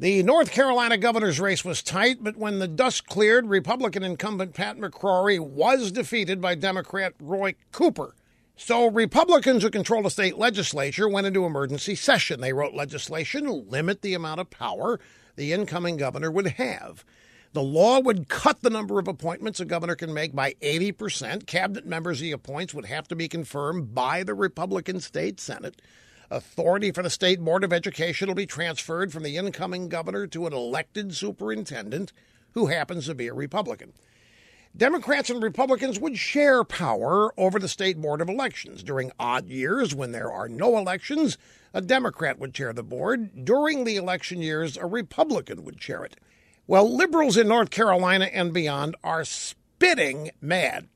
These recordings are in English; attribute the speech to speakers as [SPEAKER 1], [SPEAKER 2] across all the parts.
[SPEAKER 1] The North Carolina governor's race was tight, but when the dust cleared, Republican incumbent Pat McCrory was defeated by Democrat Roy Cooper. So, Republicans who control the state legislature went into emergency session. They wrote legislation to limit the amount of power the incoming governor would have. The law would cut the number of appointments a governor can make by 80%. Cabinet members he appoints would have to be confirmed by the Republican state Senate. Authority for the State Board of Education will be transferred from the incoming governor to an elected superintendent who happens to be a Republican. Democrats and Republicans would share power over the State Board of Elections. During odd years, when there are no elections, a Democrat would chair the board. During the election years, a Republican would chair it. Well, liberals in North Carolina and beyond are spitting mad.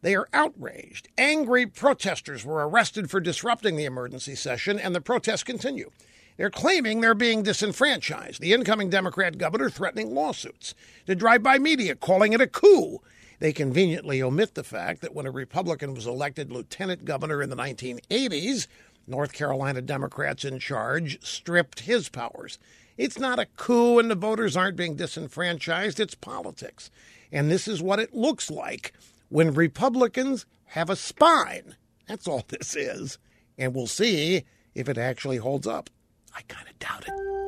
[SPEAKER 1] They are outraged. Angry protesters were arrested for disrupting the emergency session, and the protests continue. They're claiming they're being disenfranchised. The incoming Democrat governor threatening lawsuits. The drive by media calling it a coup. They conveniently omit the fact that when a Republican was elected lieutenant governor in the 1980s, North Carolina Democrats in charge stripped his powers. It's not a coup and the voters aren't being disenfranchised, it's politics. And this is what it looks like when Republicans have a spine. That's all this is. And we'll see if it actually holds up. I kind of doubt it.